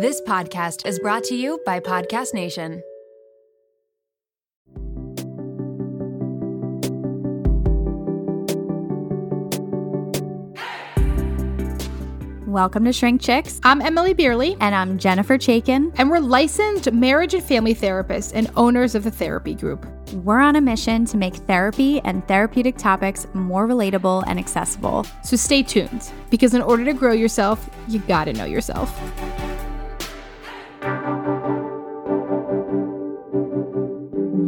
This podcast is brought to you by Podcast Nation. Welcome to Shrink Chicks. I'm Emmalee Bierly. And I'm Jennifer Chaikin. And we're licensed marriage and family therapists and owners of the therapy group. We're on a mission to make therapy and therapeutic topics more relatable and accessible. So stay tuned, because in order to grow yourself, you gotta know yourself.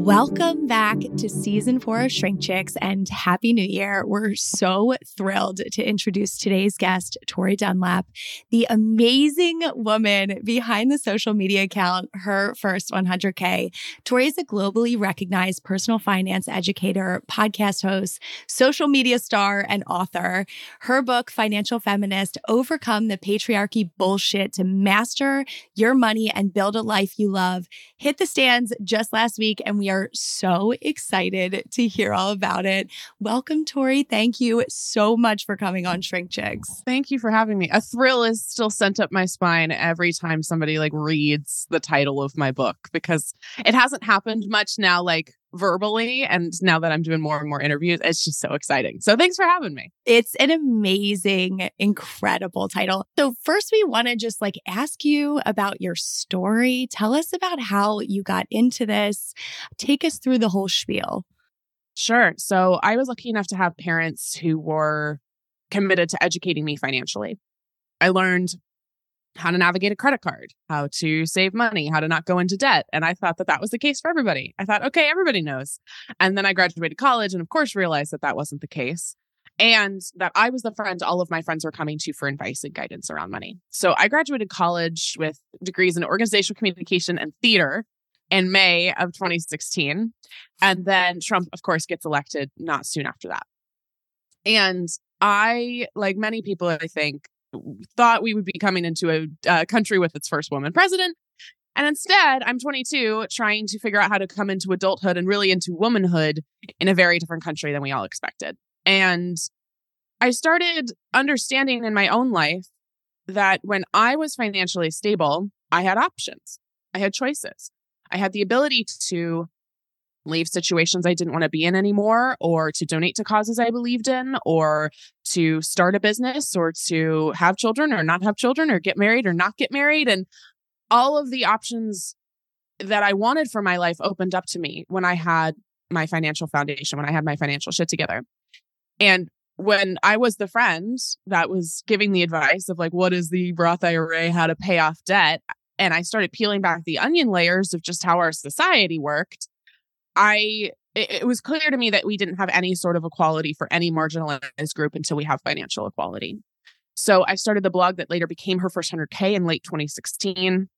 Welcome back to season four of Shrink Chicks and Happy New Year. We're so thrilled to introduce today's guest, Tori Dunlap, the amazing woman behind the social media account, Her First 100K. Tori is a globally recognized personal finance educator, podcast host, social media star, and author. Her book, Financial Feminist Overcome the Patriarchy Bullshit to Master Your Money and Build a Life You Love, hit the stands just last week, and we are so excited to hear all about it. Welcome, Tori. Thank you so much for coming on Shrink Chicks. Thank you for having me. A thrill is still sent up my spine every time somebody like reads the title of my book because it hasn't happened much now, like verbally. And now that I'm doing more and more interviews, it's just so exciting. So thanks for having me. It's an amazing, incredible title. So, first, we want to just like ask you about your story. Tell us about how you got into this. Take us through the whole spiel. Sure. So, I was lucky enough to have parents who were committed to educating me financially. I learned how to navigate a credit card, how to save money, how to not go into debt. And I thought that that was the case for everybody. I thought, okay, everybody knows. And then I graduated college and, of course, realized that that wasn't the case and that I was the friend all of my friends were coming to for advice and guidance around money. So I graduated college with degrees in organizational communication and theater in May of 2016. And then Trump, of course, gets elected not soon after that. And I, like many people, I think, thought we would be coming into a uh, country with its first woman president. And instead, I'm 22 trying to figure out how to come into adulthood and really into womanhood in a very different country than we all expected. And I started understanding in my own life that when I was financially stable, I had options, I had choices, I had the ability to leave situations I didn't want to be in anymore, or to donate to causes I believed in, or to start a business, or to have children, or not have children, or get married, or not get married. And all of the options that I wanted for my life opened up to me when I had my financial foundation, when I had my financial shit together. And when I was the friend that was giving the advice of like, what is the Roth IRA, how to pay off debt, and I started peeling back the onion layers of just how our society worked, I it, it, was clear to me that we didn't have any sort of equality for any marginalized group until we have financial equality. So I started the blog that later became her first 100K in late 2016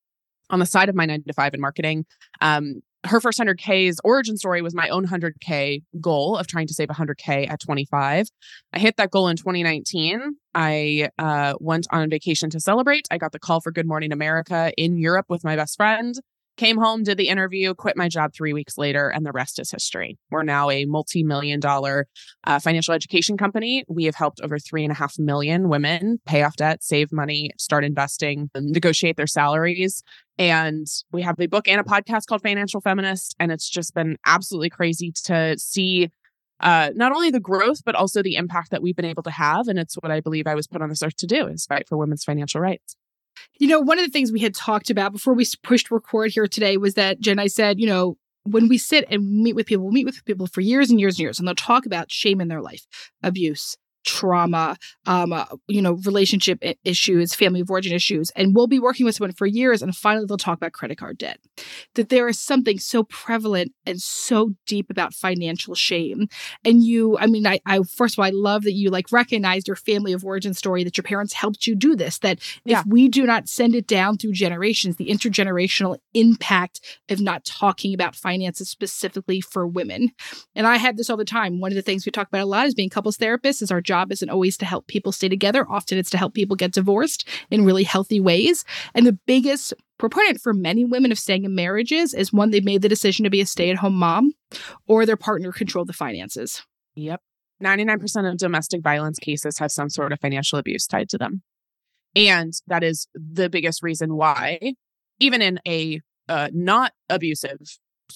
on the side of my nine to five in marketing. Um, her first 100K's origin story was my own 100K goal of trying to save 100K at 25. I hit that goal in 2019. I uh, went on vacation to celebrate. I got the call for Good Morning America in Europe with my best friend. Came home, did the interview, quit my job three weeks later, and the rest is history. We're now a multi million dollar uh, financial education company. We have helped over three and a half million women pay off debt, save money, start investing, negotiate their salaries. And we have a book and a podcast called Financial Feminist. And it's just been absolutely crazy to see uh, not only the growth, but also the impact that we've been able to have. And it's what I believe I was put on this earth to do is fight for women's financial rights. You know, one of the things we had talked about before we pushed record here today was that Jen, I said, you know, when we sit and meet with people, we'll meet with people for years and years and years, and they'll talk about shame in their life, abuse, trauma, um, uh, you know, relationship issues, family of origin issues, and we'll be working with someone for years, and finally they'll talk about credit card debt. That there is something so prevalent and so deep about financial shame. And you, I mean, I, I first of all, I love that you like recognized your family of origin story that your parents helped you do this. That yeah. if we do not send it down through generations, the intergenerational impact of not talking about finances specifically for women. And I had this all the time. One of the things we talk about a lot is being couples therapists is our job isn't always to help people stay together. Often it's to help people get divorced in really healthy ways. And the biggest proponent for many women of staying in marriages is one they've made the decision to be a stay at home mom or their partner controlled the finances. Yep. 99% of domestic violence cases have some sort of financial abuse tied to them. And that is the biggest reason why, even in a uh, not abusive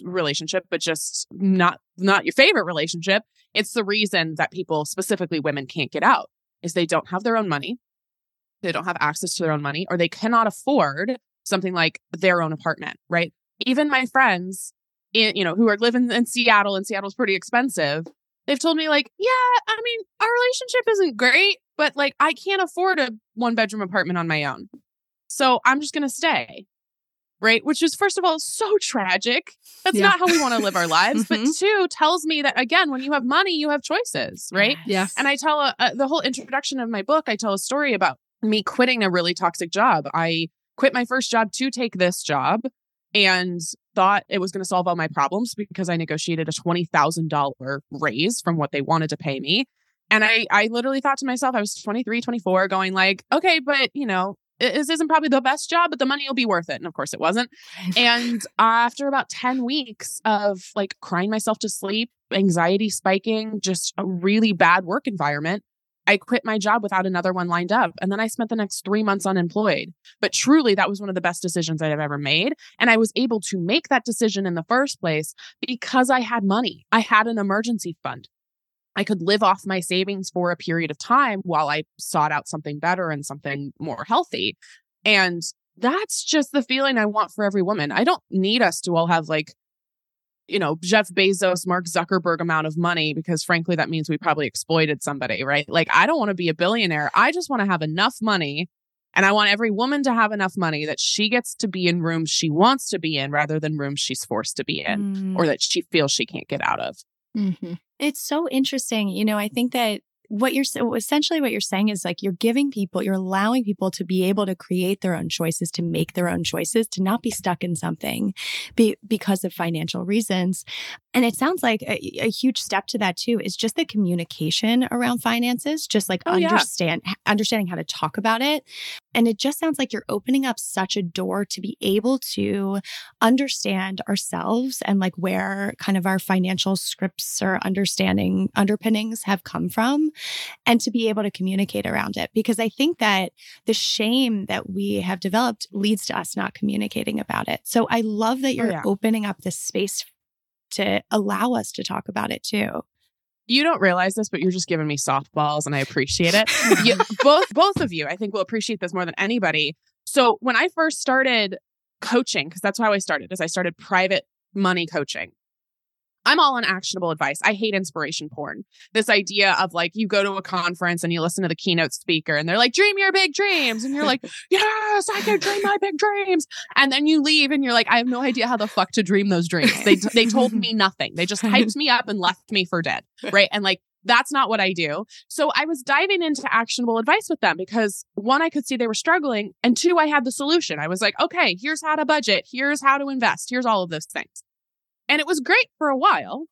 relationship, but just not not your favorite relationship, it's the reason that people, specifically women, can't get out is they don't have their own money, they don't have access to their own money, or they cannot afford something like their own apartment. Right? Even my friends, in, you know, who are living in Seattle, and Seattle's pretty expensive. They've told me like, yeah, I mean, our relationship isn't great, but like I can't afford a one bedroom apartment on my own. So I'm just going to stay. Right. Which is, first of all, so tragic. That's yeah. not how we want to live our lives. mm-hmm. But two, tells me that, again, when you have money, you have choices. Right. Yeah. And I tell a, a, the whole introduction of my book, I tell a story about me quitting a really toxic job. I quit my first job to take this job and thought it was going to solve all my problems because I negotiated a $20,000 raise from what they wanted to pay me. And I, I literally thought to myself, I was 23, 24, going like, okay, but you know, this isn't probably the best job, but the money will be worth it. And of course it wasn't. and after about 10 weeks of like crying myself to sleep, anxiety spiking, just a really bad work environment, I quit my job without another one lined up. And then I spent the next three months unemployed. But truly, that was one of the best decisions I've ever made. And I was able to make that decision in the first place because I had money. I had an emergency fund. I could live off my savings for a period of time while I sought out something better and something more healthy. And that's just the feeling I want for every woman. I don't need us to all have like, you know, Jeff Bezos, Mark Zuckerberg amount of money because frankly, that means we probably exploited somebody, right? Like, I don't want to be a billionaire. I just want to have enough money. And I want every woman to have enough money that she gets to be in rooms she wants to be in rather than rooms she's forced to be in mm. or that she feels she can't get out of. Mm-hmm. It's so interesting. You know, I think that what you're essentially what you're saying is like you're giving people, you're allowing people to be able to create their own choices, to make their own choices, to not be stuck in something be, because of financial reasons. And it sounds like a, a, huge step to that too is just the communication around finances, just like oh, understand yeah. understanding how to talk about it. And it just sounds like you're opening up such a door to be able to understand ourselves and like where kind of our financial scripts or understanding underpinnings have come from and to be able to communicate around it. Because I think that the shame that we have developed leads to us not communicating about it. So I love that oh, you're oh, yeah. opening up this space to allow us to talk about it too. You don't realize this, but you're just giving me softballs and I appreciate it. you, both both of you, I think will appreciate this more than anybody. So when I first started coaching, because that's how I started, is I started private money coaching. I'm all on actionable advice. I hate inspiration porn. This idea of like you go to a conference and you listen to the keynote speaker and they're like, dream your big dreams. And you're like, yes, I can dream my big dreams. And then you leave and you're like, I have no idea how the fuck to dream those dreams. They, they told me nothing. They just hyped me up and left me for dead. Right. And like, that's not what I do. So I was diving into actionable advice with them because one, I could see they were struggling. And two, I had the solution. I was like, okay, here's how to budget. Here's how to invest. Here's all of those things. And it was great for a while.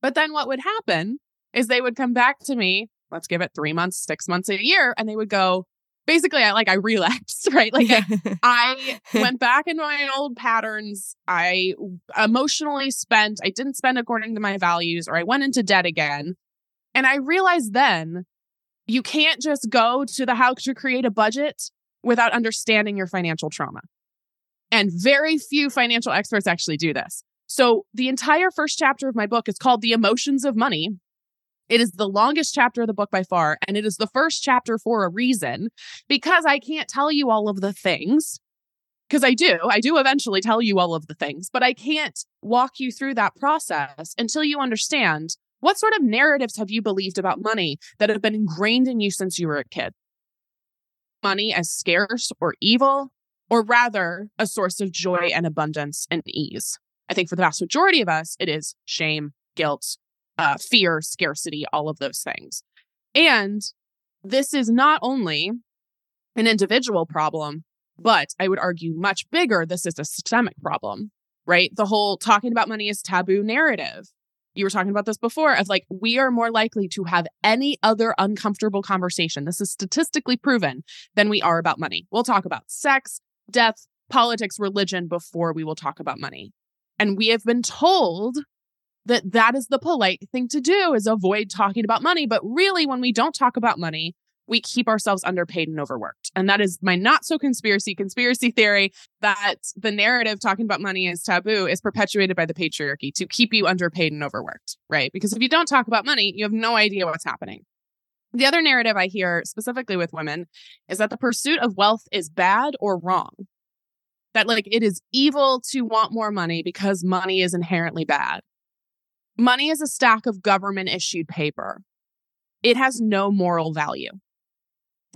But then what would happen is they would come back to me, let's give it three months, six months, a year, and they would go, basically, I like, I relapsed, right? Like, I, I went back into my old patterns. I emotionally spent, I didn't spend according to my values, or I went into debt again. And I realized then you can't just go to the how to create a budget without understanding your financial trauma. And very few financial experts actually do this. So the entire first chapter of my book is called The Emotions of Money. It is the longest chapter of the book by far, and it is the first chapter for a reason because I can't tell you all of the things. Because I do, I do eventually tell you all of the things, but I can't walk you through that process until you understand what sort of narratives have you believed about money that have been ingrained in you since you were a kid? Money as scarce or evil, or rather a source of joy and abundance and ease. I think for the vast majority of us, it is shame, guilt, uh, fear, scarcity, all of those things. And this is not only an individual problem, but I would argue much bigger, this is a systemic problem, right? The whole talking about money is taboo narrative. You were talking about this before of like, we are more likely to have any other uncomfortable conversation. This is statistically proven than we are about money. We'll talk about sex, death, politics, religion before we will talk about money. And we have been told that that is the polite thing to do is avoid talking about money. But really, when we don't talk about money, we keep ourselves underpaid and overworked. And that is my not so conspiracy conspiracy theory that the narrative talking about money is taboo is perpetuated by the patriarchy to keep you underpaid and overworked, right? Because if you don't talk about money, you have no idea what's happening. The other narrative I hear specifically with women is that the pursuit of wealth is bad or wrong. That like it is evil to want more money because money is inherently bad. Money is a stack of government issued paper. It has no moral value.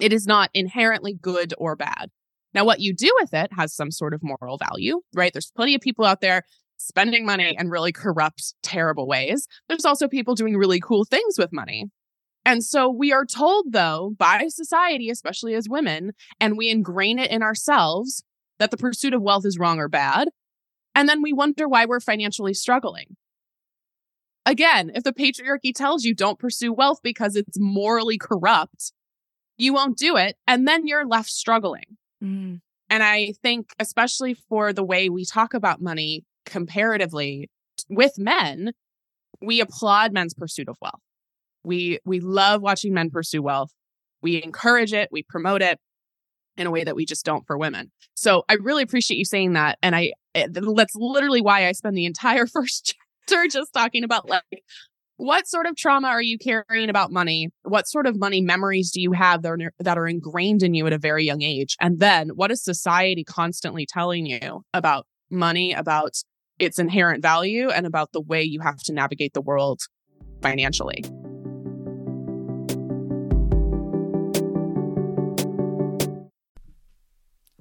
It is not inherently good or bad. Now, what you do with it has some sort of moral value, right? There's plenty of people out there spending money in really corrupt, terrible ways. There's also people doing really cool things with money. And so we are told, though, by society, especially as women, and we ingrain it in ourselves that the pursuit of wealth is wrong or bad. And then we wonder why we're financially struggling. Again, if the patriarchy tells you don't pursue wealth because it's morally corrupt, you won't do it. And then you're left struggling. Mm. And I think, especially for the way we talk about money comparatively with men, we applaud men's pursuit of wealth. We we love watching men pursue wealth. We encourage it, we promote it in a way that we just don't for women. So I really appreciate you saying that and I eh, that's literally why I spend the entire first chapter just talking about like what sort of trauma are you carrying about money? What sort of money memories do you have that are, that are ingrained in you at a very young age? And then what is society constantly telling you about money, about its inherent value, and about the way you have to navigate the world financially?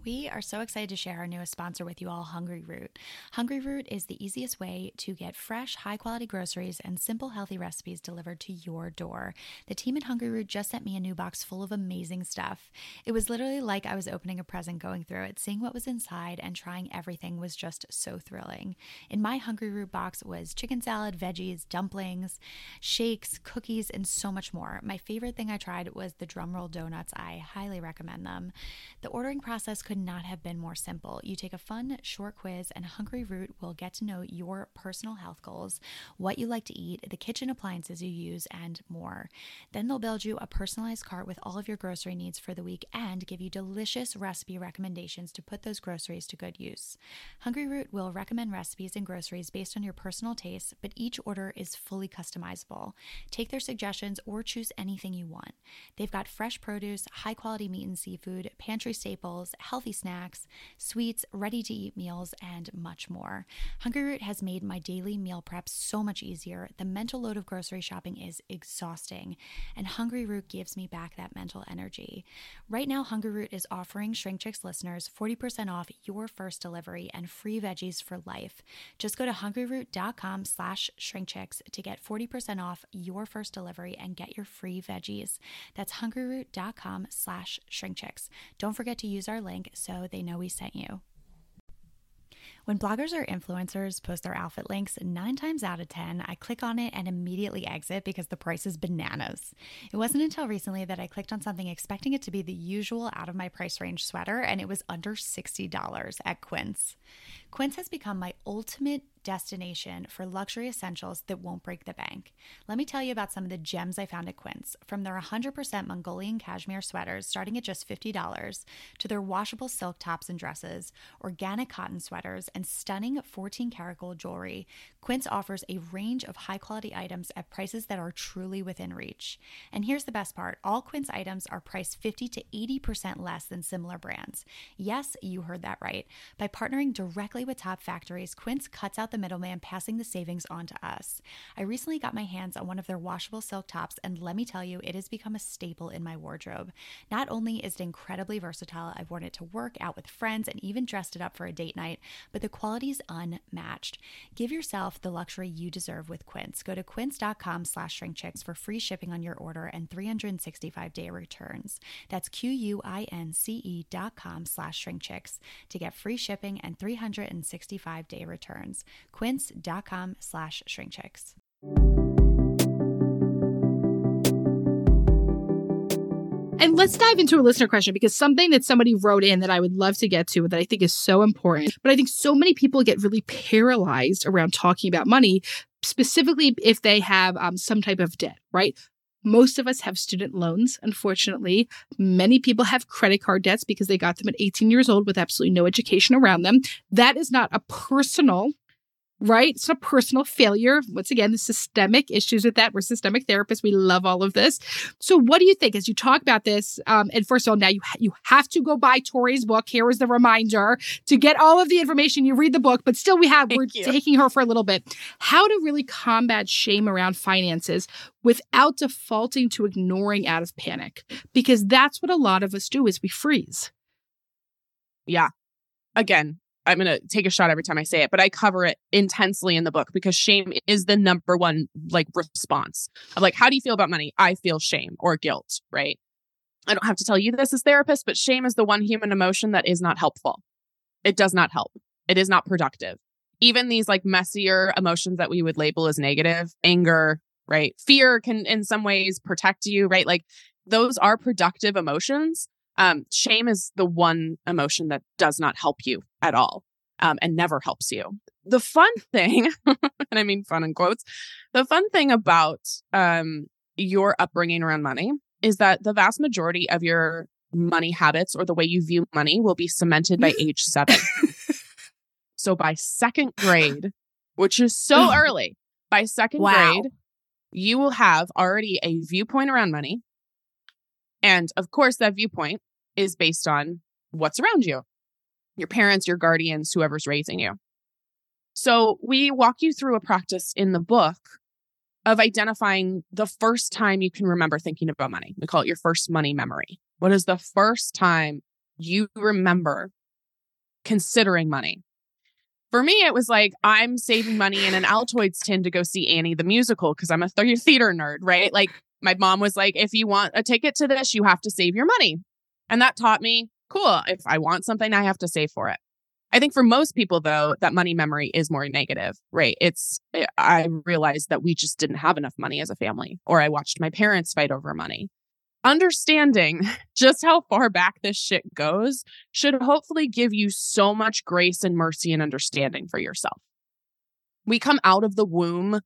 We are so excited to share our newest sponsor with you all, Hungryroot. Hungry Root is the easiest way to get fresh, high quality groceries and simple, healthy recipes delivered to your door. The team at Hungryroot just sent me a new box full of amazing stuff. It was literally like I was opening a present going through it, seeing what was inside and trying everything was just so thrilling. In my Hungryroot box was chicken salad, veggies, dumplings, shakes, cookies, and so much more. My favorite thing I tried was the drumroll donuts. I highly recommend them. The ordering process could could not have been more simple. You take a fun, short quiz, and Hungryroot will get to know your personal health goals, what you like to eat, the kitchen appliances you use, and more. Then they'll build you a personalized cart with all of your grocery needs for the week and give you delicious recipe recommendations to put those groceries to good use. Hungryroot will recommend recipes and groceries based on your personal tastes, but each order is fully customizable. Take their suggestions or choose anything you want. They've got fresh produce, high quality meat and seafood, pantry staples, healthy healthy snacks, sweets, ready to eat meals, and much more. Hungryroot has made my daily meal prep so much easier. The mental load of grocery shopping is exhausting, and Hungryroot gives me back that mental energy. Right now, Hungryroot is offering Shrink Chicks listeners 40% off your first delivery and free veggies for life. Just go to hungryroot.com slash shrinkchicks to get 40% off your first delivery and get your free veggies. That's hungryroot.com slash shrinkchicks. Don't forget to use our link so they know we sent you. When bloggers or influencers post their outfit links, nine times out of 10, I click on it and immediately exit because the price is bananas. It wasn't until recently that I clicked on something expecting it to be the usual out of my price range sweater, and it was under $60 at Quince. Quince has become my ultimate destination for luxury essentials that won't break the bank. Let me tell you about some of the gems I found at Quince. From their 100% Mongolian cashmere sweaters starting at just $50 to their washable silk tops and dresses, organic cotton sweaters, and stunning 14 karat gold jewelry, Quince offers a range of high quality items at prices that are truly within reach. And here's the best part all Quince items are priced 50 to 80% less than similar brands. Yes, you heard that right. By partnering directly with top factories, Quince cuts out the middleman, passing the savings on to us. I recently got my hands on one of their washable silk tops, and let me tell you, it has become a staple in my wardrobe. Not only is it incredibly versatile, I've worn it to work, out with friends, and even dressed it up for a date night, but the quality is unmatched. Give yourself the luxury you deserve with Quince. Go to quince.com slash shrinkchicks for free shipping on your order and 365 day returns. That's Q-U-I-N-C-E dot com slash shrinkchicks to get free shipping and 365 day returns. Quince.com slash shrinkchicks. And let's dive into a listener question because something that somebody wrote in that I would love to get to that I think is so important. But I think so many people get really paralyzed around talking about money, specifically if they have um, some type of debt, right? Most of us have student loans, unfortunately. Many people have credit card debts because they got them at 18 years old with absolutely no education around them. That is not a personal right? It's not personal failure. Once again, the systemic issues with that. We're systemic therapists. We love all of this. So, what do you think as you talk about this? Um, and first of all, now you you have to go buy Tori's book. Here is the reminder to get all of the information. You read the book, but still, we have Thank we're you. taking her for a little bit. How to really combat shame around finances without defaulting to ignoring out of panic, because that's what a lot of us do is we freeze. Yeah. Again, I'm going to take a shot every time I say it, but I cover it intensely in the book because shame is the number one like response of like, how do you feel about money? I feel shame or guilt, right? I don't have to tell you this as therapist, but shame is the one human emotion that is not helpful. It does not help. It is not productive. Even these like messier emotions that we would label as negative, anger, right? Fear can in some ways protect you, right? Like those are productive emotions um, shame is the one emotion that does not help you at all um, and never helps you. The fun thing, and I mean fun in quotes, the fun thing about um, your upbringing around money is that the vast majority of your money habits or the way you view money will be cemented by age seven. so by second grade, which is so early, by second wow. grade, you will have already a viewpoint around money. And of course, that viewpoint is based on what's around you your parents, your guardians, whoever's raising you. So we walk you through a practice in the book of identifying the first time you can remember thinking about money. We call it your first money memory. What is the first time you remember considering money? For me, it was like I'm saving money in an Altoids tin to go see Annie the musical because I'm a theater nerd, right? Like my mom was like, if you want a ticket to this, you have to save your money. And that taught me, cool, if I want something, I have to save for it. I think for most people, though, that money memory is more negative, right? It's, eh, I realized that we just didn't have enough money as a family, or I watched my parents fight over money. Understanding just how far back this shit goes should hopefully give you so much grace and mercy and understanding for yourself. We come out of the womb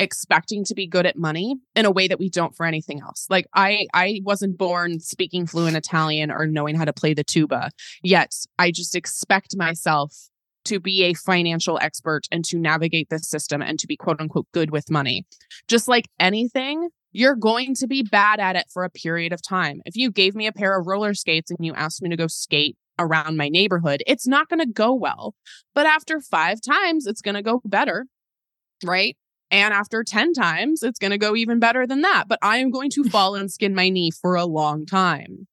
expecting to be good at money in a way that we don't for anything else. Like I I wasn't born speaking fluent Italian or knowing how to play the tuba. Yet I just expect myself to be a financial expert and to navigate this system and to be quote unquote good with money. Just like anything, you're going to be bad at it for a period of time. If you gave me a pair of roller skates and you asked me to go skate around my neighborhood, it's not going to go well. But after 5 times, it's going to go better. Right? And after 10 times, it's going to go even better than that. But I am going to fall and skin my knee for a long time.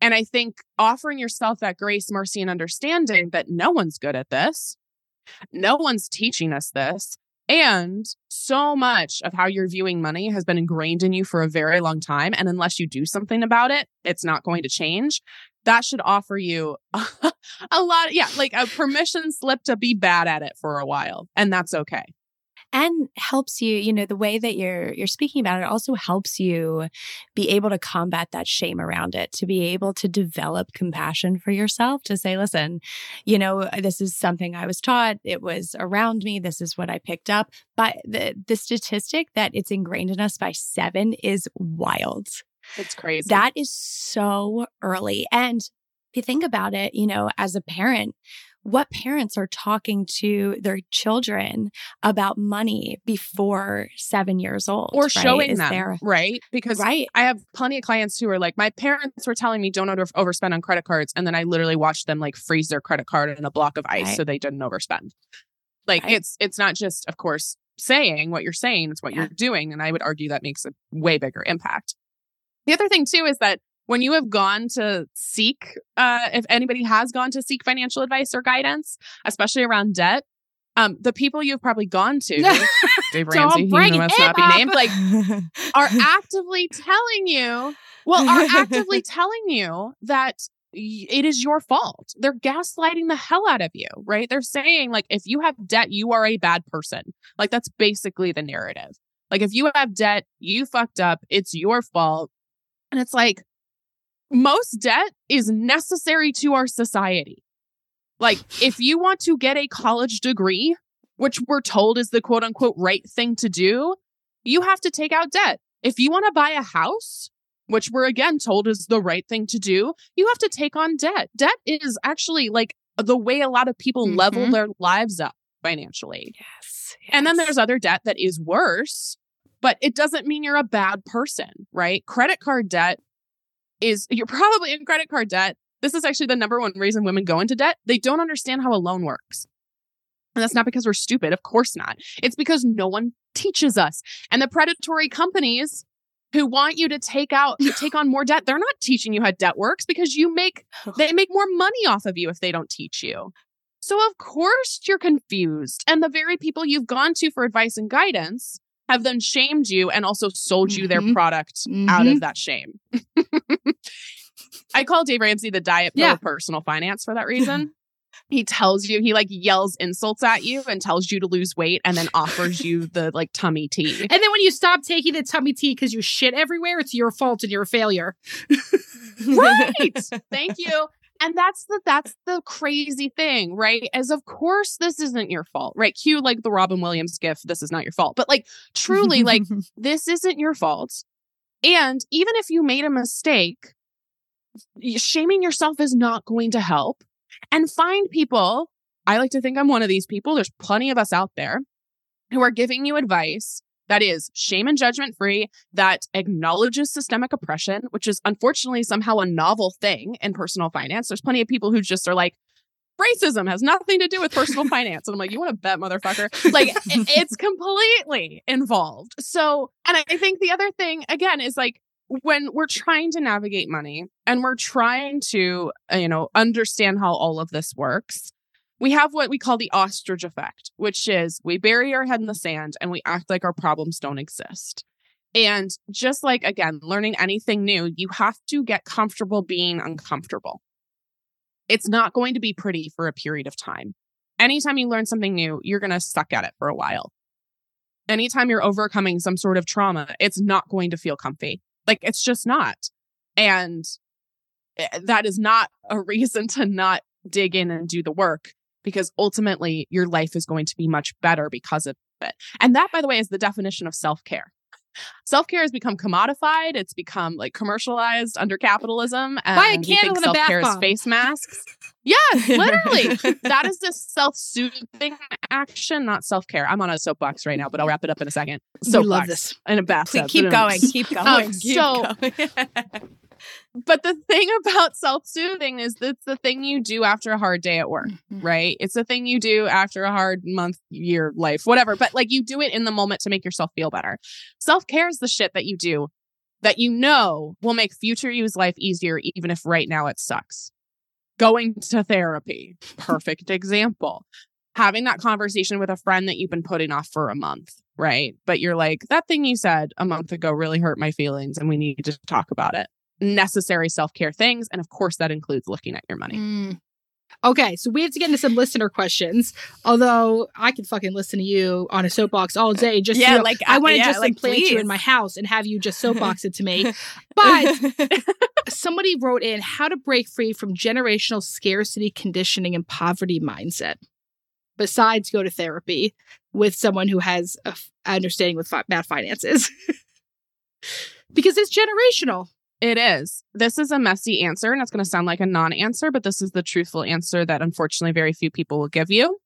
And I think offering yourself that grace, mercy, and understanding that no one's good at this, no one's teaching us this. And so much of how you're viewing money has been ingrained in you for a very long time. And unless you do something about it, it's not going to change. That should offer you a lot, yeah, like a permission slip to be bad at it for a while. And that's okay and helps you you know the way that you're you're speaking about it also helps you be able to combat that shame around it to be able to develop compassion for yourself to say listen you know this is something i was taught. It was around me. This is what i picked up. But the the statistic that it's ingrained in us by 7 is wild. It's crazy. That is so early. And if you think about it you know as a parent what parents are talking to their children about money before seven years old or right? showing Is them there, right because right i have plenty of clients who are like my parents were telling me don't over- overspend on credit cards and then i literally watched them like freeze their credit card in a block of ice right. so they didn't overspend like right. it's it's not just of course saying what you're saying it's what yeah. you're doing and i would argue that makes a way bigger impact the other thing too is that when you have gone to seek, uh, if anybody has gone to seek financial advice or guidance, especially around debt, um, the people you've probably gone to, Dave Ramsey, who must not be named, like, are actively telling you, well, are actively telling you that it is your fault. They're gaslighting the hell out of you, right? They're saying, like, if you have debt, you are a bad person. Like, that's basically the narrative. Like, if you have debt, you fucked up, it's your fault. And it's like, most debt is necessary to our society. Like, if you want to get a college degree, which we're told is the quote unquote right thing to do, you have to take out debt. If you want to buy a house, which we're again told is the right thing to do, you have to take on debt. Debt is actually like the way a lot of people mm-hmm. level their lives up financially. Yes, yes. And then there's other debt that is worse, but it doesn't mean you're a bad person, right? Credit card debt is you're probably in credit card debt. This is actually the number one reason women go into debt. They don't understand how a loan works. And that's not because we're stupid. Of course not. It's because no one teaches us. And the predatory companies who want you to take out to take on more debt, they're not teaching you how debt works because you make they make more money off of you if they don't teach you. So of course you're confused. And the very people you've gone to for advice and guidance have then shamed you and also sold you mm-hmm. their product mm-hmm. out of mm-hmm. that shame. I call Dave Ramsey the diet yeah. personal finance for that reason he tells you he like yells insults at you and tells you to lose weight and then offers you the like tummy tea and then when you stop taking the tummy tea because you shit everywhere it's your fault and you're a failure right thank you and that's the that's the crazy thing right as of course this isn't your fault right cue like the robin williams gift this is not your fault but like truly like this isn't your fault and even if you made a mistake shaming yourself is not going to help and find people. I like to think I'm one of these people. There's plenty of us out there who are giving you advice that is shame and judgment free, that acknowledges systemic oppression, which is unfortunately somehow a novel thing in personal finance. There's plenty of people who just are like, racism has nothing to do with personal finance. And I'm like, you want to bet, motherfucker? Like, it's completely involved. So, and I think the other thing, again, is like, when we're trying to navigate money and we're trying to, uh, you know, understand how all of this works, we have what we call the ostrich effect, which is we bury our head in the sand and we act like our problems don't exist. And just like, again, learning anything new, you have to get comfortable being uncomfortable. It's not going to be pretty for a period of time. Anytime you learn something new, you're going to suck at it for a while. Anytime you're overcoming some sort of trauma, it's not going to feel comfy. Like it's just not. And eh, that is not a reason to not dig in and do the work because ultimately your life is going to be much better because of it. And that, by the way, is the definition of self care. Self care has become commodified. It's become like commercialized under capitalism. And Buy a candle and a bath bomb. face masks. Yes, literally. that is the self soothing action, not self care. I'm on a soapbox right now, but I'll wrap it up in a second. So love this in a bathtub. keep going. Keep going. Um, keep so, going. But the thing about self soothing is it's the thing you do after a hard day at work, mm-hmm. right? It's the thing you do after a hard month, year, life, whatever. But like you do it in the moment to make yourself feel better. Self care is the shit that you do that you know will make future you's life easier, even if right now it sucks going to therapy, perfect example. Having that conversation with a friend that you've been putting off for a month, right? But you're like, that thing you said a month ago really hurt my feelings and we need to talk about it. Necessary self care things. And of course, that includes looking at your money. Mm. Okay, so we have to get into some listener questions. Although I could fucking listen to you on a soapbox all day. Just yeah, you know, like I want to yeah, just like plant you in my house and have you just soapbox it to me. But somebody wrote in how to break free from generational scarcity conditioning and poverty mindset. Besides, go to therapy with someone who has a f- understanding with fi- bad finances, because it's generational. It is. This is a messy answer and it's going to sound like a non answer, but this is the truthful answer that unfortunately very few people will give you.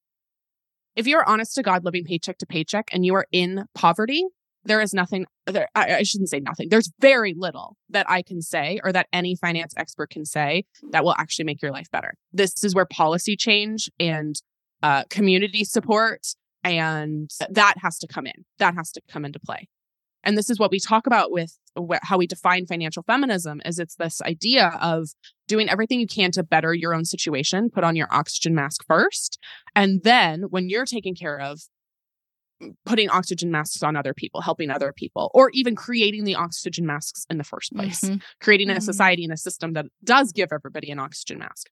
If you're honest to God living paycheck to paycheck and you are in poverty, there is nothing there. I, I shouldn't say nothing. There's very little that I can say or that any finance expert can say that will actually make your life better. This is where policy change and uh, community support and that has to come in. That has to come into play. And this is what we talk about with wh- how we define financial feminism is it's this idea of doing everything you can to better your own situation, put on your oxygen mask first. And then when you're taken care of, putting oxygen masks on other people, helping other people, or even creating the oxygen masks in the first place, mm-hmm. creating mm-hmm. a society and a system that does give everybody an oxygen mask.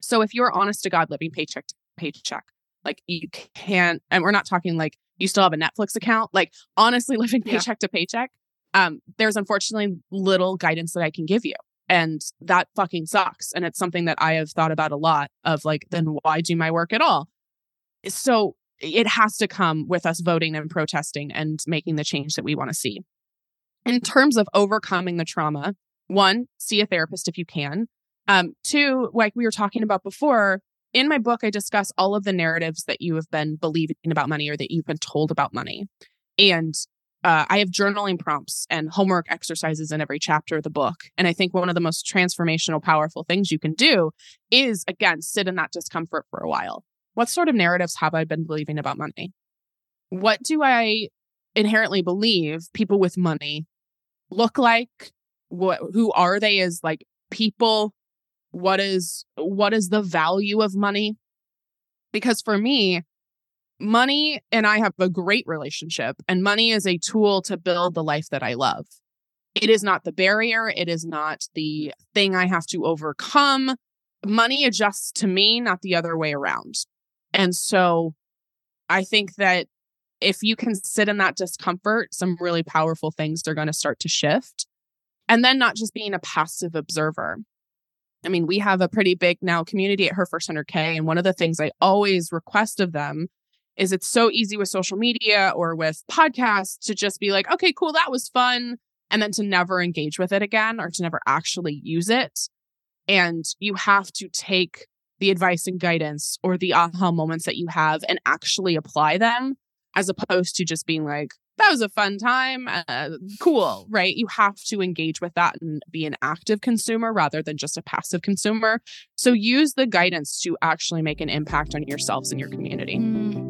So if you're honest to God living paycheck to paycheck, like you can't, and we're not talking like you still have a Netflix account. Like honestly, living paycheck yeah. to paycheck, um, there's unfortunately little guidance that I can give you. And that fucking sucks. And it's something that I have thought about a lot of like, then why do my work at all? So it has to come with us voting and protesting and making the change that we want to see. in terms of overcoming the trauma, one, see a therapist if you can. Um, two, like we were talking about before, in my book, I discuss all of the narratives that you have been believing about money or that you've been told about money. And uh, I have journaling prompts and homework exercises in every chapter of the book. And I think one of the most transformational, powerful things you can do is, again, sit in that discomfort for a while. What sort of narratives have I been believing about money? What do I inherently believe people with money look like? What, who are they as like people? What is, what is the value of money? Because for me, money and I have a great relationship, and money is a tool to build the life that I love. It is not the barrier, it is not the thing I have to overcome. Money adjusts to me, not the other way around. And so I think that if you can sit in that discomfort, some really powerful things are going to start to shift. And then not just being a passive observer. I mean, we have a pretty big now community at Her First 100K. And one of the things I always request of them is it's so easy with social media or with podcasts to just be like, okay, cool, that was fun. And then to never engage with it again or to never actually use it. And you have to take the advice and guidance or the aha moments that you have and actually apply them as opposed to just being like, that was a fun time. Uh, cool, right? You have to engage with that and be an active consumer rather than just a passive consumer. So use the guidance to actually make an impact on yourselves and your community. Mm.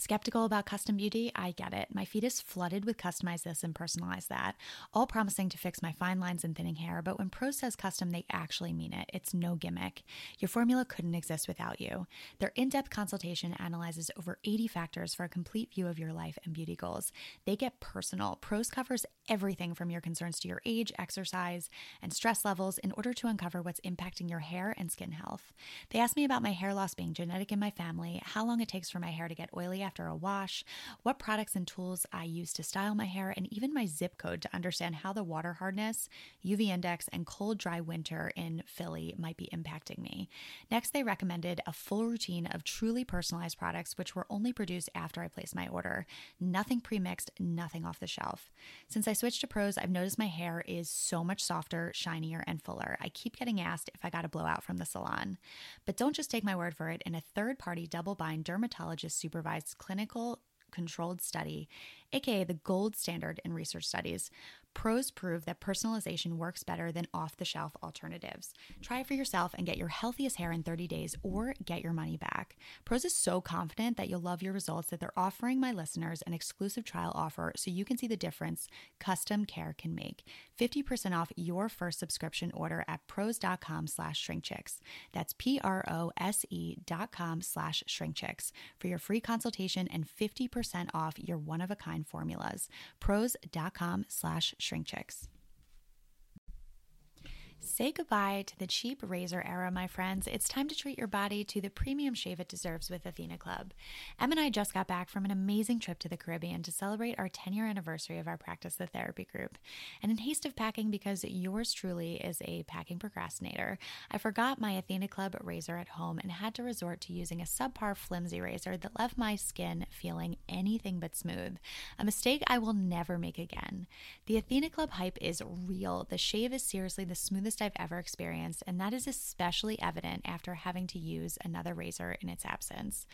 Skeptical about custom beauty? I get it. My feed is flooded with customize this and personalize that, all promising to fix my fine lines and thinning hair. But when Prose says custom, they actually mean it. It's no gimmick. Your formula couldn't exist without you. Their in depth consultation analyzes over 80 factors for a complete view of your life and beauty goals. They get personal. Prose covers everything from your concerns to your age, exercise, and stress levels in order to uncover what's impacting your hair and skin health. They asked me about my hair loss being genetic in my family, how long it takes for my hair to get oily after a wash, what products and tools I use to style my hair, and even my zip code to understand how the water hardness, UV index, and cold, dry winter in Philly might be impacting me. Next, they recommended a full routine of truly personalized products, which were only produced after I placed my order. Nothing pre mixed, nothing off the shelf. Since I switched to Prose, I've noticed my hair is so much softer, shinier, and fuller. I keep getting asked if I got a blowout from the salon. But don't just take my word for it. In a third party double blind dermatologist supervised clinical controlled study, aka the gold standard in research studies, Prose prove that personalization works better than off the shelf alternatives. Try it for yourself and get your healthiest hair in 30 days or get your money back. Prose is so confident that you'll love your results that they're offering my listeners an exclusive trial offer so you can see the difference custom care can make. 50% off your first subscription order at prose.com slash shrinkchicks. That's P-R-O-S-E dot com slash shrinkchicks for your free consultation and 50% off your one-of-a-kind formulas. Prose.com slash shrink chicks. Say goodbye to the cheap razor era, my friends. It's time to treat your body to the premium shave it deserves with Athena Club. Em and I just got back from an amazing trip to the Caribbean to celebrate our 10 year anniversary of our Practice the Therapy group. And in haste of packing, because yours truly is a packing procrastinator, I forgot my Athena Club razor at home and had to resort to using a subpar flimsy razor that left my skin feeling anything but smooth. A mistake I will never make again. The Athena Club hype is real. The shave is seriously the smoothest I've ever experienced, and that is especially evident after having to use another razor in its absence.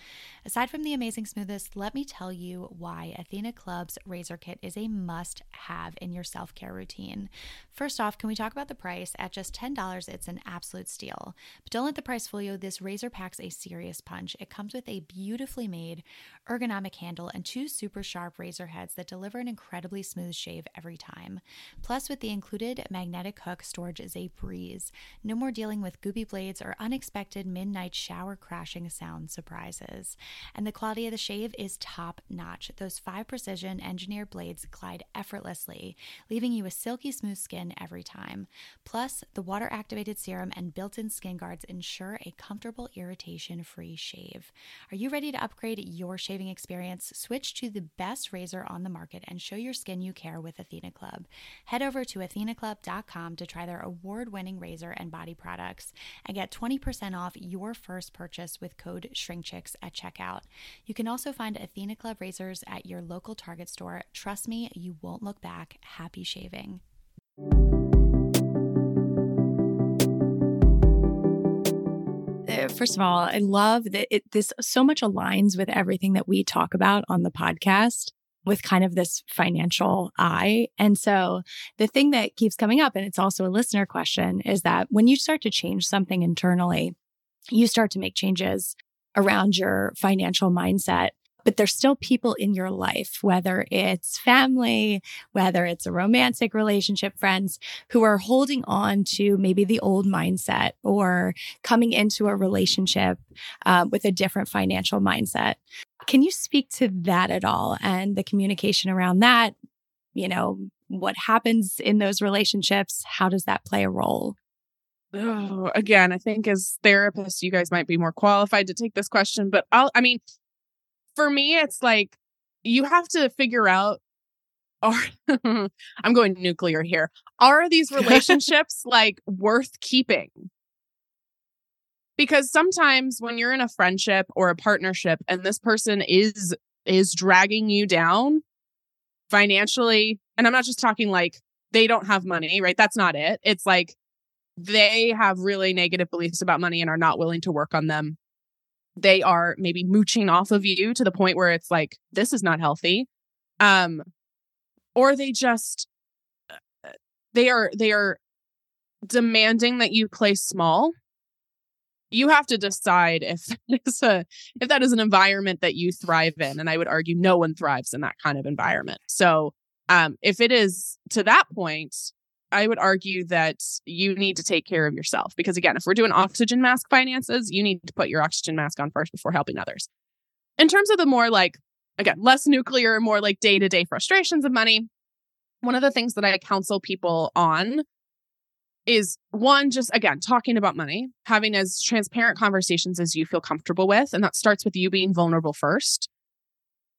Aside from the amazing smoothness, let me tell you why Athena Club's razor kit is a must have in your self care routine. First off, can we talk about the price? At just $10, it's an absolute steal. But don't let the price fool you. This razor packs a serious punch. It comes with a beautifully made ergonomic handle and two super sharp razor heads that deliver an incredibly smooth shave every time. Plus, with the included magnetic hook, storage is a breeze. No more dealing with goopy blades or unexpected midnight shower crashing sound surprises. And the quality of the shave is top notch. Those five precision engineered blades glide effortlessly, leaving you with silky smooth skin every time. Plus, the water activated serum and built in skin guards ensure a comfortable, irritation free shave. Are you ready to upgrade your shaving experience? Switch to the best razor on the market and show your skin you care with Athena Club. Head over to athenaclub.com to try their award winning razor and body products and get 20% off your first purchase with code SHRINKCHICKS at checkout. You can also find Athena Club razors at your local Target store. Trust me, you won't look back. Happy shaving. First of all, I love that it, this so much aligns with everything that we talk about on the podcast with kind of this financial eye. And so the thing that keeps coming up, and it's also a listener question, is that when you start to change something internally, you start to make changes around your financial mindset. But there's still people in your life, whether it's family, whether it's a romantic relationship, friends who are holding on to maybe the old mindset or coming into a relationship uh, with a different financial mindset. Can you speak to that at all and the communication around that? You know, what happens in those relationships? How does that play a role? Oh, again, I think as therapists, you guys might be more qualified to take this question, but I'll, I mean, for me, it's like you have to figure out are I'm going nuclear here. Are these relationships like worth keeping? Because sometimes when you're in a friendship or a partnership and this person is is dragging you down financially, and I'm not just talking like they don't have money, right? That's not it. It's like they have really negative beliefs about money and are not willing to work on them. They are maybe mooching off of you to the point where it's like this is not healthy. Um or they just uh, they are they are demanding that you play small. You have to decide if a if that is an environment that you thrive in and I would argue no one thrives in that kind of environment. So um if it is to that point I would argue that you need to take care of yourself because, again, if we're doing oxygen mask finances, you need to put your oxygen mask on first before helping others. In terms of the more like, again, less nuclear, more like day to day frustrations of money, one of the things that I counsel people on is one, just again, talking about money, having as transparent conversations as you feel comfortable with. And that starts with you being vulnerable first.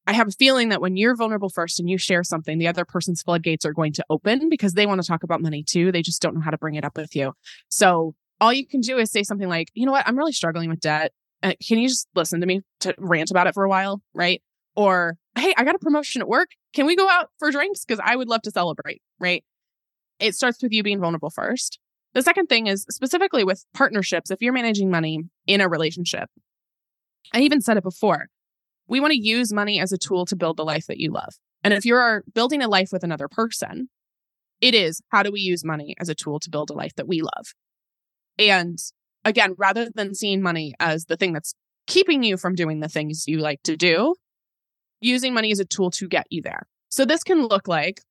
I have a feeling that when you're vulnerable first and you share something, the other person's floodgates are going to open because they want to talk about money too. They just don't know how to bring it up with you. So all you can do is say something like, you know what? I'm really struggling with debt. Uh, can you just listen to me to rant about it for a while? Right. Or, hey, I got a promotion at work. Can we go out for drinks? Because I would love to celebrate. Right. It starts with you being vulnerable first. The second thing is specifically with partnerships, if you're managing money in a relationship, I even said it before we want to use money as a tool to build the life that you love. And if you're building a life with another person, it is how do we use money as a tool to build a life that we love? And again, rather than seeing money as the thing that's keeping you from doing the things you like to do, using money as a tool to get you there. So this can look like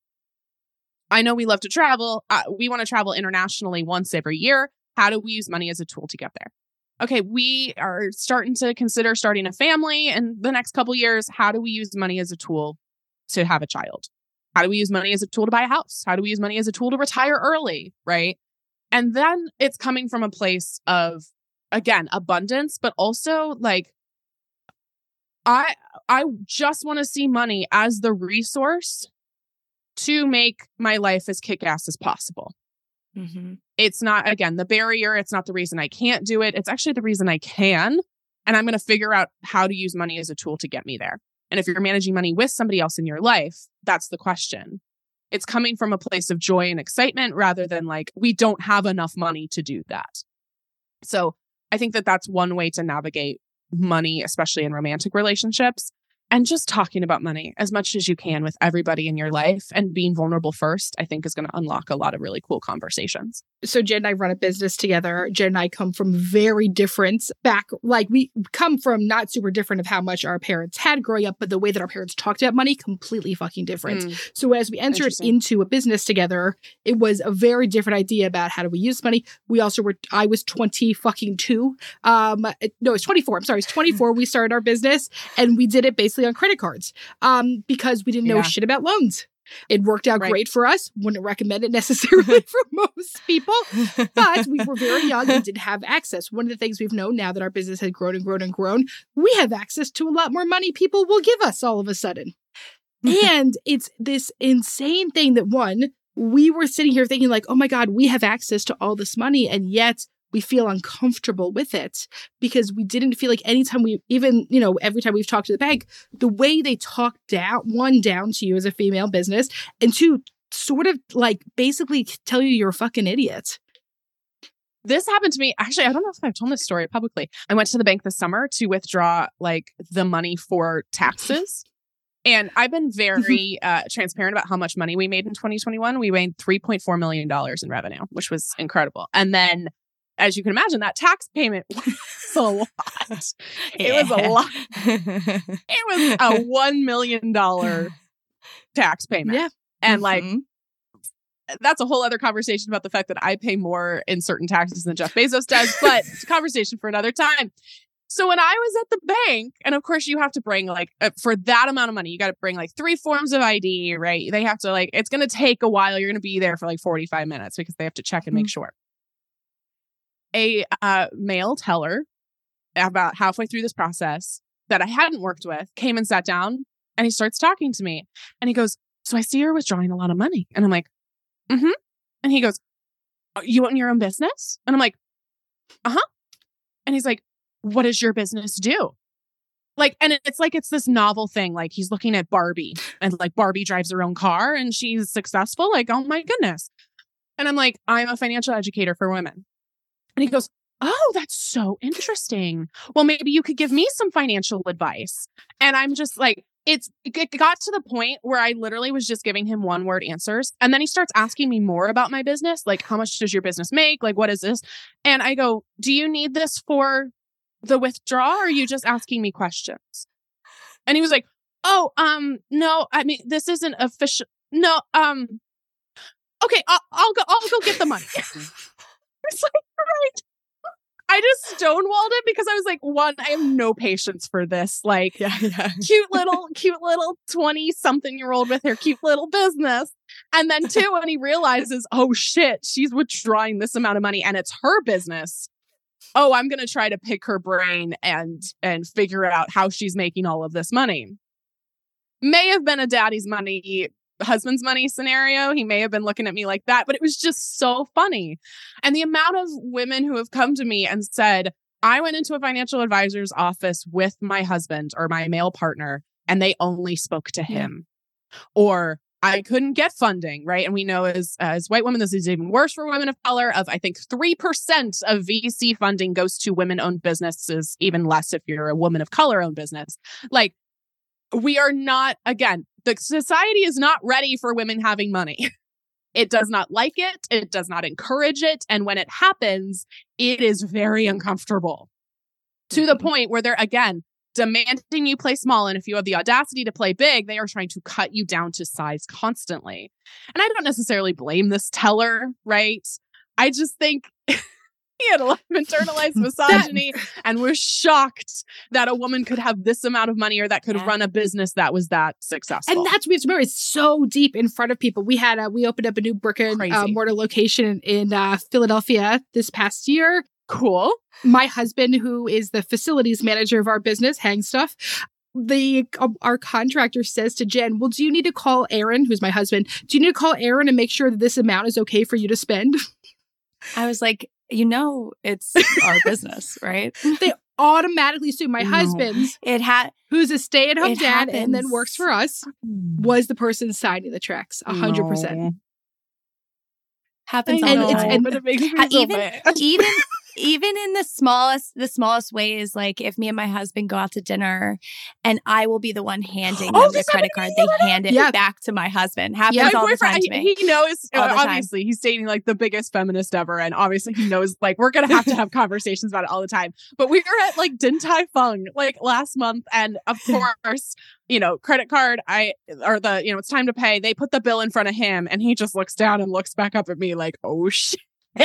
I know we love to travel. Uh, we want to travel internationally once every year. How do we use money as a tool to get there? okay, we are starting to consider starting a family in the next couple years. How do we use money as a tool to have a child? How do we use money as a tool to buy a house? How do we use money as a tool to retire early? Right. And then it's coming from a place of, again, abundance, but also like, I I just want to see money as the resource to make my life as kick ass as possible. Mm-hmm. It's not, again, the barrier. It's not the reason I can't do it. It's actually the reason I can. And I'm going to figure out how to use money as a tool to get me there. And if you're managing money with somebody else in your life, that's the question. It's coming from a place of joy and excitement rather than like, we don't have enough money to do that. So I think that that's one way to navigate money, especially in romantic relationships and just talking about money as much as you can with everybody in your life and being vulnerable first, I think is going to unlock a lot of really cool conversations. So Jen and I run a business together. Jen and I come from very different back, like we come from not super different of how much our parents had growing up, but the way that our parents talked about money completely fucking different. Mm. So as we entered into a business together, it was a very different idea about how do we use money. We also were, I was 20 fucking two. Um, no, it's 24. I'm sorry. It's 24. we started our business and we did it based on credit cards um, because we didn't know yeah. shit about loans. It worked out right. great for us. Wouldn't recommend it necessarily for most people, but we were very young and didn't have access. One of the things we've known now that our business has grown and grown and grown, we have access to a lot more money people will give us all of a sudden. and it's this insane thing that one, we were sitting here thinking like, oh my God, we have access to all this money. And yet we feel uncomfortable with it because we didn't feel like anytime we even, you know, every time we've talked to the bank, the way they talk down, one, down to you as a female business, and two, sort of like basically tell you you're a fucking idiot. This happened to me. Actually, I don't know if I've told this story publicly. I went to the bank this summer to withdraw like the money for taxes. And I've been very uh, transparent about how much money we made in 2021. We made $3.4 million in revenue, which was incredible. And then, as you can imagine, that tax payment was a lot. It was a lot. It was a $1 million tax payment. Yeah. And like, Mhm. that's a whole other conversation about the fact that I pay more in certain taxes than Jeff Bezos does, but it's a conversation for another time. So when I was at the bank, and of course you have to bring like uh, for that amount of money, you got to bring like three forms of ID, right? They have to like it's going to take a while. You're going to be there for like 45 minutes because they have to check and make sure. A uh, male teller about halfway through this process that I hadn't worked with came and sat down and he starts talking to me and he goes, "So I see you're withdrawing a lot of money." And I'm like, "Mhm." And he goes, "Oh, "You own your own business?" And I'm like, "Uh-huh." And he's like, "What does your business do?" Like, and it's like it's this novel thing. Like he's looking at Barbie and like Barbie drives her own car and she's successful. Like, oh my goodness. And I'm like, I'm a financial educator for women. And he goes, Oh, that's so interesting. Well, maybe you could give me some financial advice. And I'm just like, it's it got to the point where I literally was just giving him one word answers. And then he starts asking me more about my business. Like, how much does your business make? Like, what is this? And I go, Do you need this for the withdrawal? Or are you just asking me questions? And he was like, Oh, um, no, I mean, this isn't official. No, um, okay, I'll, I'll go, I'll go get the money. it's like, right. I just stonewalled it because I was like, one, I have no patience for this. Like, Yeah, yeah. cute little, cute little 20 something year old with her cute little business. And then two, when he realizes, oh shit, she's withdrawing this amount of money and it's her business. Oh, I'm gonna try to pick her brain and and figure out how she's making all of this money. May have been a daddy's money, husband's money scenario. He may have been looking at me like that, but it was just so funny. And the amount of women who have come to me and said, I went into a financial advisor's office with my husband or my male partner, and they only spoke to him. Or I couldn't get funding, right? And we know as as white women, this is even worse for women of color. Of I think three percent of VC funding goes to women-owned businesses, even less if you're a woman of color-owned business. Like we are not again, the society is not ready for women having money. It does not like it. It does not encourage it. And when it happens, it is very uncomfortable to the mm-hmm. point where they're, again, demanding you play small. And if you have the audacity to play big, they are trying to cut you down to size constantly. And I don't necessarily blame this teller, right? I just think he had a lot of internalized misogyny and was shocked that a woman could have this amount of money or that could Yeah. run a business that was that successful. And that's we have to remember it's so deep in front of people. We had a, we opened up a new brick and uh, mortar location in uh, Philadelphia this past year. cool. My husband, who is the facilities manager of our business, Hang Stuff, the uh, our contractor says to Jen, "Well, do you need to call Aaron, who's my husband? Do you need to call Aaron and make sure that this amount is okay for you to spend?" I was like, you know, it's our business, right? they automatically assume my No. husband, It had who's a stay-at-home dad and then works for us, mm. was the person signing the checks. A hundred percent. No. happens I all the time. and- but it makes me so even even even in the smallest the smallest ways like if me and my husband go out to dinner and i will be the one handing Oh, them the credit card to me they hand it Yeah. back to my husband happens Yeah. my all the time boyfriend, to me he, he knows. All the uh, time. obviously, he's dating like the biggest feminist ever, and obviously, he knows like we're gonna have to have conversations about it all the time. But we were at like Din Tai Fung like last month, and of course, you know, credit card. I or the you know, it's time to pay. They put the bill in front of him, and he just looks down and looks back up at me like, "Oh shit."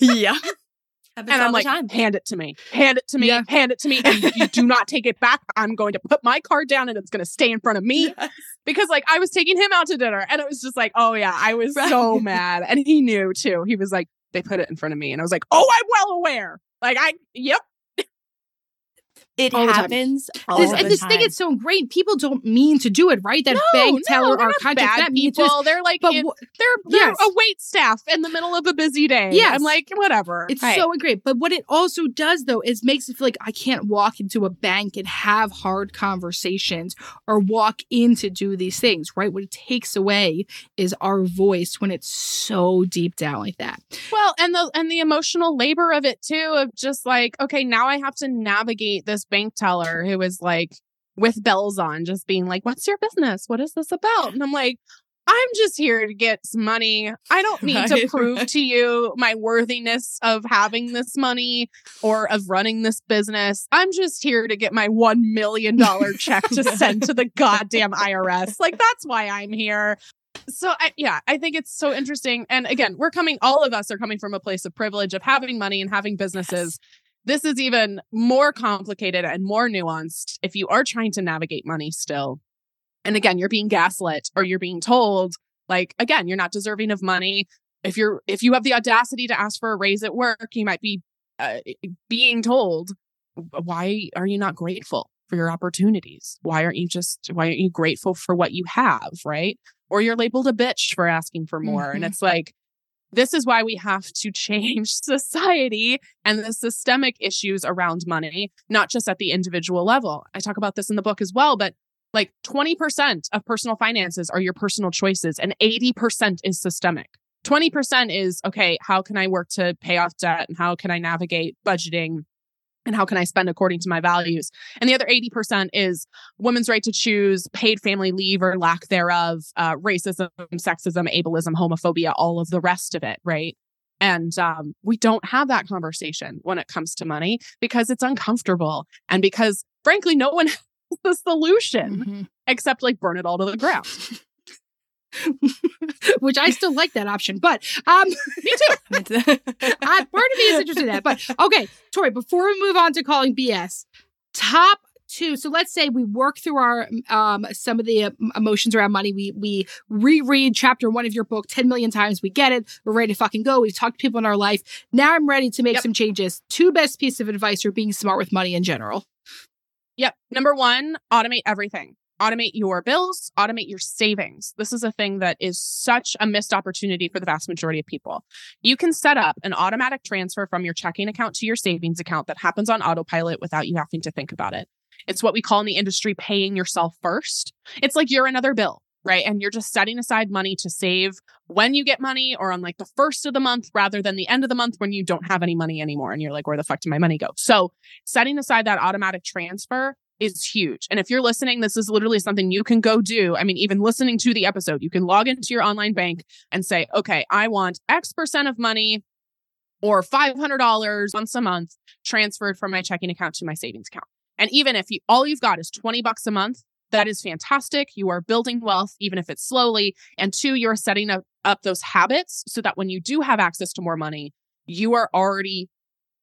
yeah And I'm like, hand it to me, hand it to me, Yeah. hand it to me. And if you do not take it back, I'm going to put my card down and it's going to stay in front of me. Because like I was taking him out to dinner and it was just like, oh yeah, I was so mad. And he knew too. He was like, they put it in front of me. And I was like, oh, I'm well aware. Like I, yep. It All time. happens. all This, and this thing is so ingrained. People don't mean to do it, right? That no, bank teller not contact bad that people. They're like But in- they're they're Yes. a wait staff in the middle of a busy day. Yeah, I'm like whatever. It's Right. so ingrained. But what it also does, though, is makes it feel like I can't walk into a bank and have hard conversations or walk in to do these things, right? What it takes away is our voice when it's so deep down like that. Well, and the and the emotional labor of it too, of just like, okay, now I have to navigate this bank teller who was like with bells on, just being like, What's your business? What is this about? And I'm like, I'm just here to get some money. I don't need to prove right. to you my worthiness of having this money or of running this business. I'm just here to get my $1 million check to send to the goddamn IRS. Like, that's why I'm here so I, yeah i think it's so interesting and again we're coming all of us are coming from a place of privilege of having money and having businesses this is even more complicated and more nuanced if you are trying to navigate money still. And again you're being gaslit or you're being told like again you're not deserving of money. If you're if you have the audacity to ask for a raise at work you might be uh, being told why are you not grateful for your opportunities? Why aren't you just why aren't you grateful for what you have? Right? Or you're labeled a bitch for asking for more. And Mhm. it's like, this is why we have to change society and the systemic issues around money, not just at the individual level. I talk about this in the book as well, but like 20% of personal finances are your personal choices, and 80% is systemic. 20% is okay, how can I work to pay off debt and how can I navigate budgeting and how can I spend according to my values? And the other 80% is women's right to choose, paid family leave or lack thereof, uh, racism, sexism, ableism, homophobia, all of the rest of it, right? And um, we don't have that conversation when it comes to money because it's uncomfortable and because, frankly, no one has the solution Mhm. except like burn it all to the ground. Which I still like that option, but um, Me too. uh, part of me is interested in that. But okay, Tori, before we move on to calling BS, top two. So let's say we work through our um some of the uh, emotions around money. We we reread chapter one of your book 10 million times. We get it. We're ready to fucking go. We've talked to people in our life. Now I'm ready to make Yep. some changes. Two best pieces of advice for being smart with money in general. Yep. Number one, automate everything. Automate your bills, automate your savings. This is a thing that is such a missed opportunity for the vast majority of people. You can set up an automatic transfer from your checking account to your savings account that happens on autopilot without you having to think about it. It's what we call in the industry paying yourself first. It's like you're another bill, right? And you're just setting aside money to save when you get money or on like the first of the month rather than the end of the month when you don't have any money anymore and you're like, where the fuck did my money go? So setting aside that automatic transfer is huge. And if you're listening, this is literally something you can go do. I mean, even listening to the episode, you can log into your online bank and say, okay, I want X percent of money or $500 once a month transferred from my checking account to my savings account. And even if you, all you've got is 20 bucks a month, that is fantastic. You are building wealth, even if it's slowly. And two, you're setting up, up those habits so that when you do have access to more money, you are already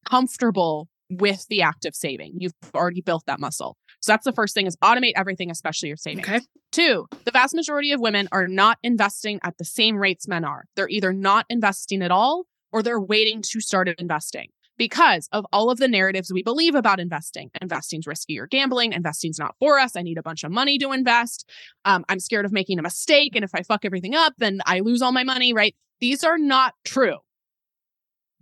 comfortable with the act of saving. You've already built that muscle. So that's the first thing is automate everything, especially your savings. Okay. Two, the vast majority of women are not investing at the same rates men are. They're either not investing at all or they're waiting to start investing because of all of the narratives we believe about investing. Investing's risky or gambling. Investing's not for us. I need a bunch of money to invest. Um, I'm scared of making a mistake. And if I fuck everything up, then I lose all my money, right? These are not true.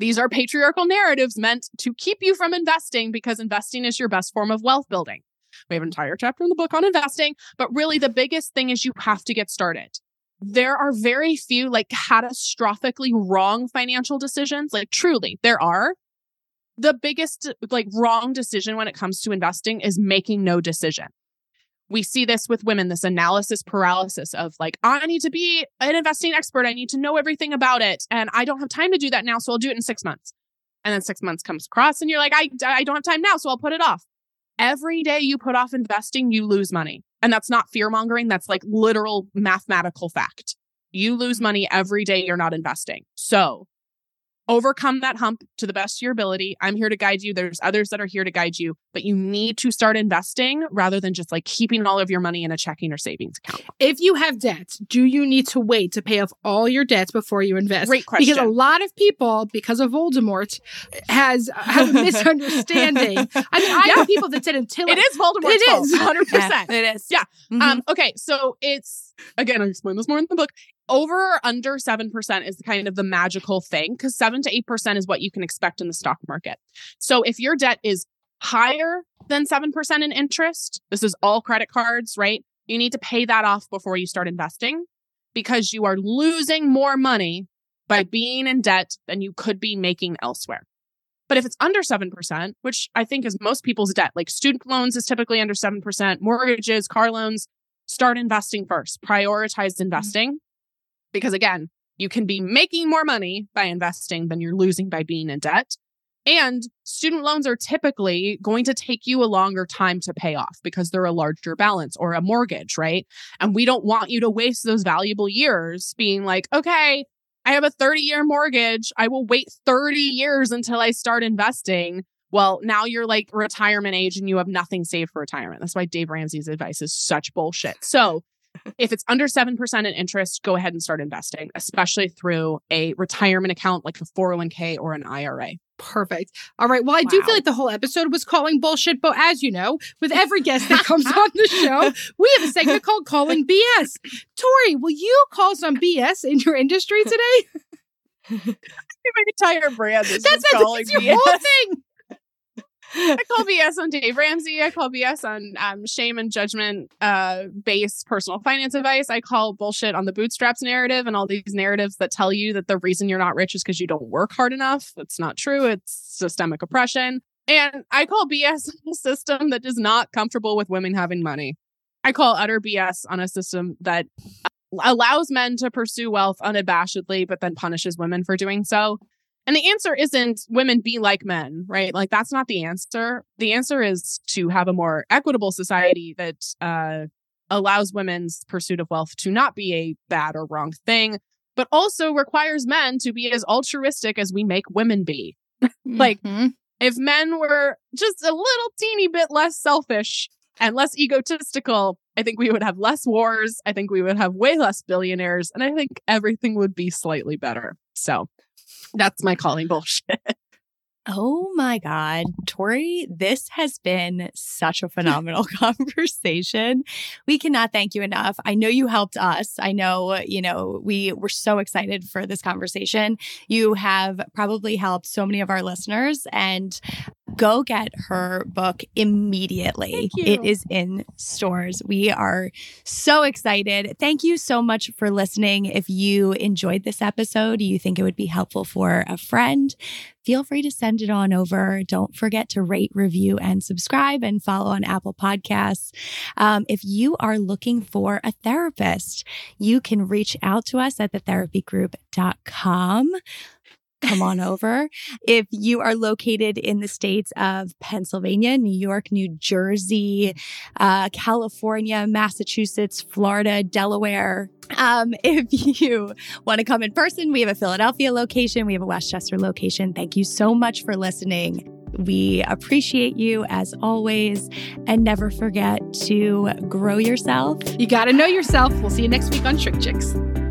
These are patriarchal narratives meant to keep you from investing because investing is your best form of wealth building. We have an entire chapter in the book on investing, but really the biggest thing is you have to get started. There are very few like catastrophically wrong financial decisions. Like truly, there are. The biggest like wrong decision when it comes to investing is making no decision. We see this with women, this analysis paralysis of like, I need to be an investing expert. I need to know everything about it. And I don't have time to do that now. So I'll do it in six months. And then six months comes across and you're like, I, I don't have time now. So I'll put it off. Every day you put off investing, you lose money. And that's not fear mongering. That's like literal mathematical fact. You lose money every day you're not investing. So overcome that hump to the best of your ability. I'm here to guide you. There's others that are here to guide you, but you need to start investing rather than just like keeping all of your money in a checking or savings account. If you have debts, do you need to wait to pay off all your debts before you invest? Great question. Because a lot of people, because of Voldemort, has have a misunderstanding. I mean, I Yeah. know people that said until It is Voldemort's It fault, is. 100%. it is. Yeah. Mhm. Um, okay, so it's again, I explain this more in the book. Over or under 7% is kind of the magical thing because 7 to 8% is what you can expect in the stock market. So if your debt is higher than 7% in interest, this is all credit cards, right? You need to pay that off before you start investing because you are losing more money by being in debt than you could be making elsewhere. But if it's under 7%, which I think is most people's debt, like student loans is typically under 7%, mortgages, car loans, start investing first. Prioritize mm-hmm. investing because again, you can be making more money by investing than you're losing by being in debt. And student loans are typically going to take you a longer time to pay off because they're a larger balance or a mortgage, right? And we don't want you to waste those valuable years being like, okay, I have a 30 year mortgage. I will wait 30 years until I start investing. Well, now you're like retirement age and you have nothing saved for retirement. That's why Dave Ramsey's advice is such bullshit. So, if it's under 7% in interest, go ahead and start investing, especially through a retirement account like a 401k or an IRA. Perfect. All right. Well, I do feel like the whole episode was calling bullshit, but as you know, with every guest that comes on the show, we have a segment called Calling BS. Tori, will you call some BS in your industry today? My entire brand is That's, calling that's your BS. whole thing. I call BS on Dave Ramsey. I call BS on um, shame and judgment uh, based personal finance advice. I call bullshit on the bootstraps narrative and all these narratives that tell you that the reason you're not rich is because you don't work hard enough. That's not true. It's systemic oppression. And I call BS on a system that is not comfortable with women having money. I call utter BS on a system that allows men to pursue wealth unabashedly, but then punishes women for doing so. And the answer isn't women be like men, right? Like that's not the answer. The answer is to have a more equitable society that uh, allows women's pursuit of wealth to not be a bad or wrong thing, but also requires men to be as altruistic as we make women be. Like, Mhm. If men were just a little teeny bit less selfish and less egotistical, I think we would have less wars. I think we would have way less billionaires, and I think everything would be slightly better. So that's my calling bullshit. Oh my God, Tori, this has been such a phenomenal conversation. We cannot thank you enough. I know you helped us. I know, you know, we were so excited for this conversation. You have probably helped so many of our listeners and go get her book immediately. It is in stores. We are so excited. Thank you so much for listening. If you enjoyed this episode, you think it would be helpful for a friend, feel free to send it on over. Don't forget to rate, review, and subscribe and follow on Apple Podcasts. Um, if you are looking for a therapist, you can reach out to us at thetherapygroup.com. Come on over. If you are located in the states of Pennsylvania, New York, New Jersey, uh, California, Massachusetts, Florida, Delaware, um, if you want to come in person, we have a Philadelphia location, we have a Westchester location. Thank you so much for listening. We appreciate you as always. And never forget to grow yourself You got to know yourself. We'll see you next week on ShrinkChicks.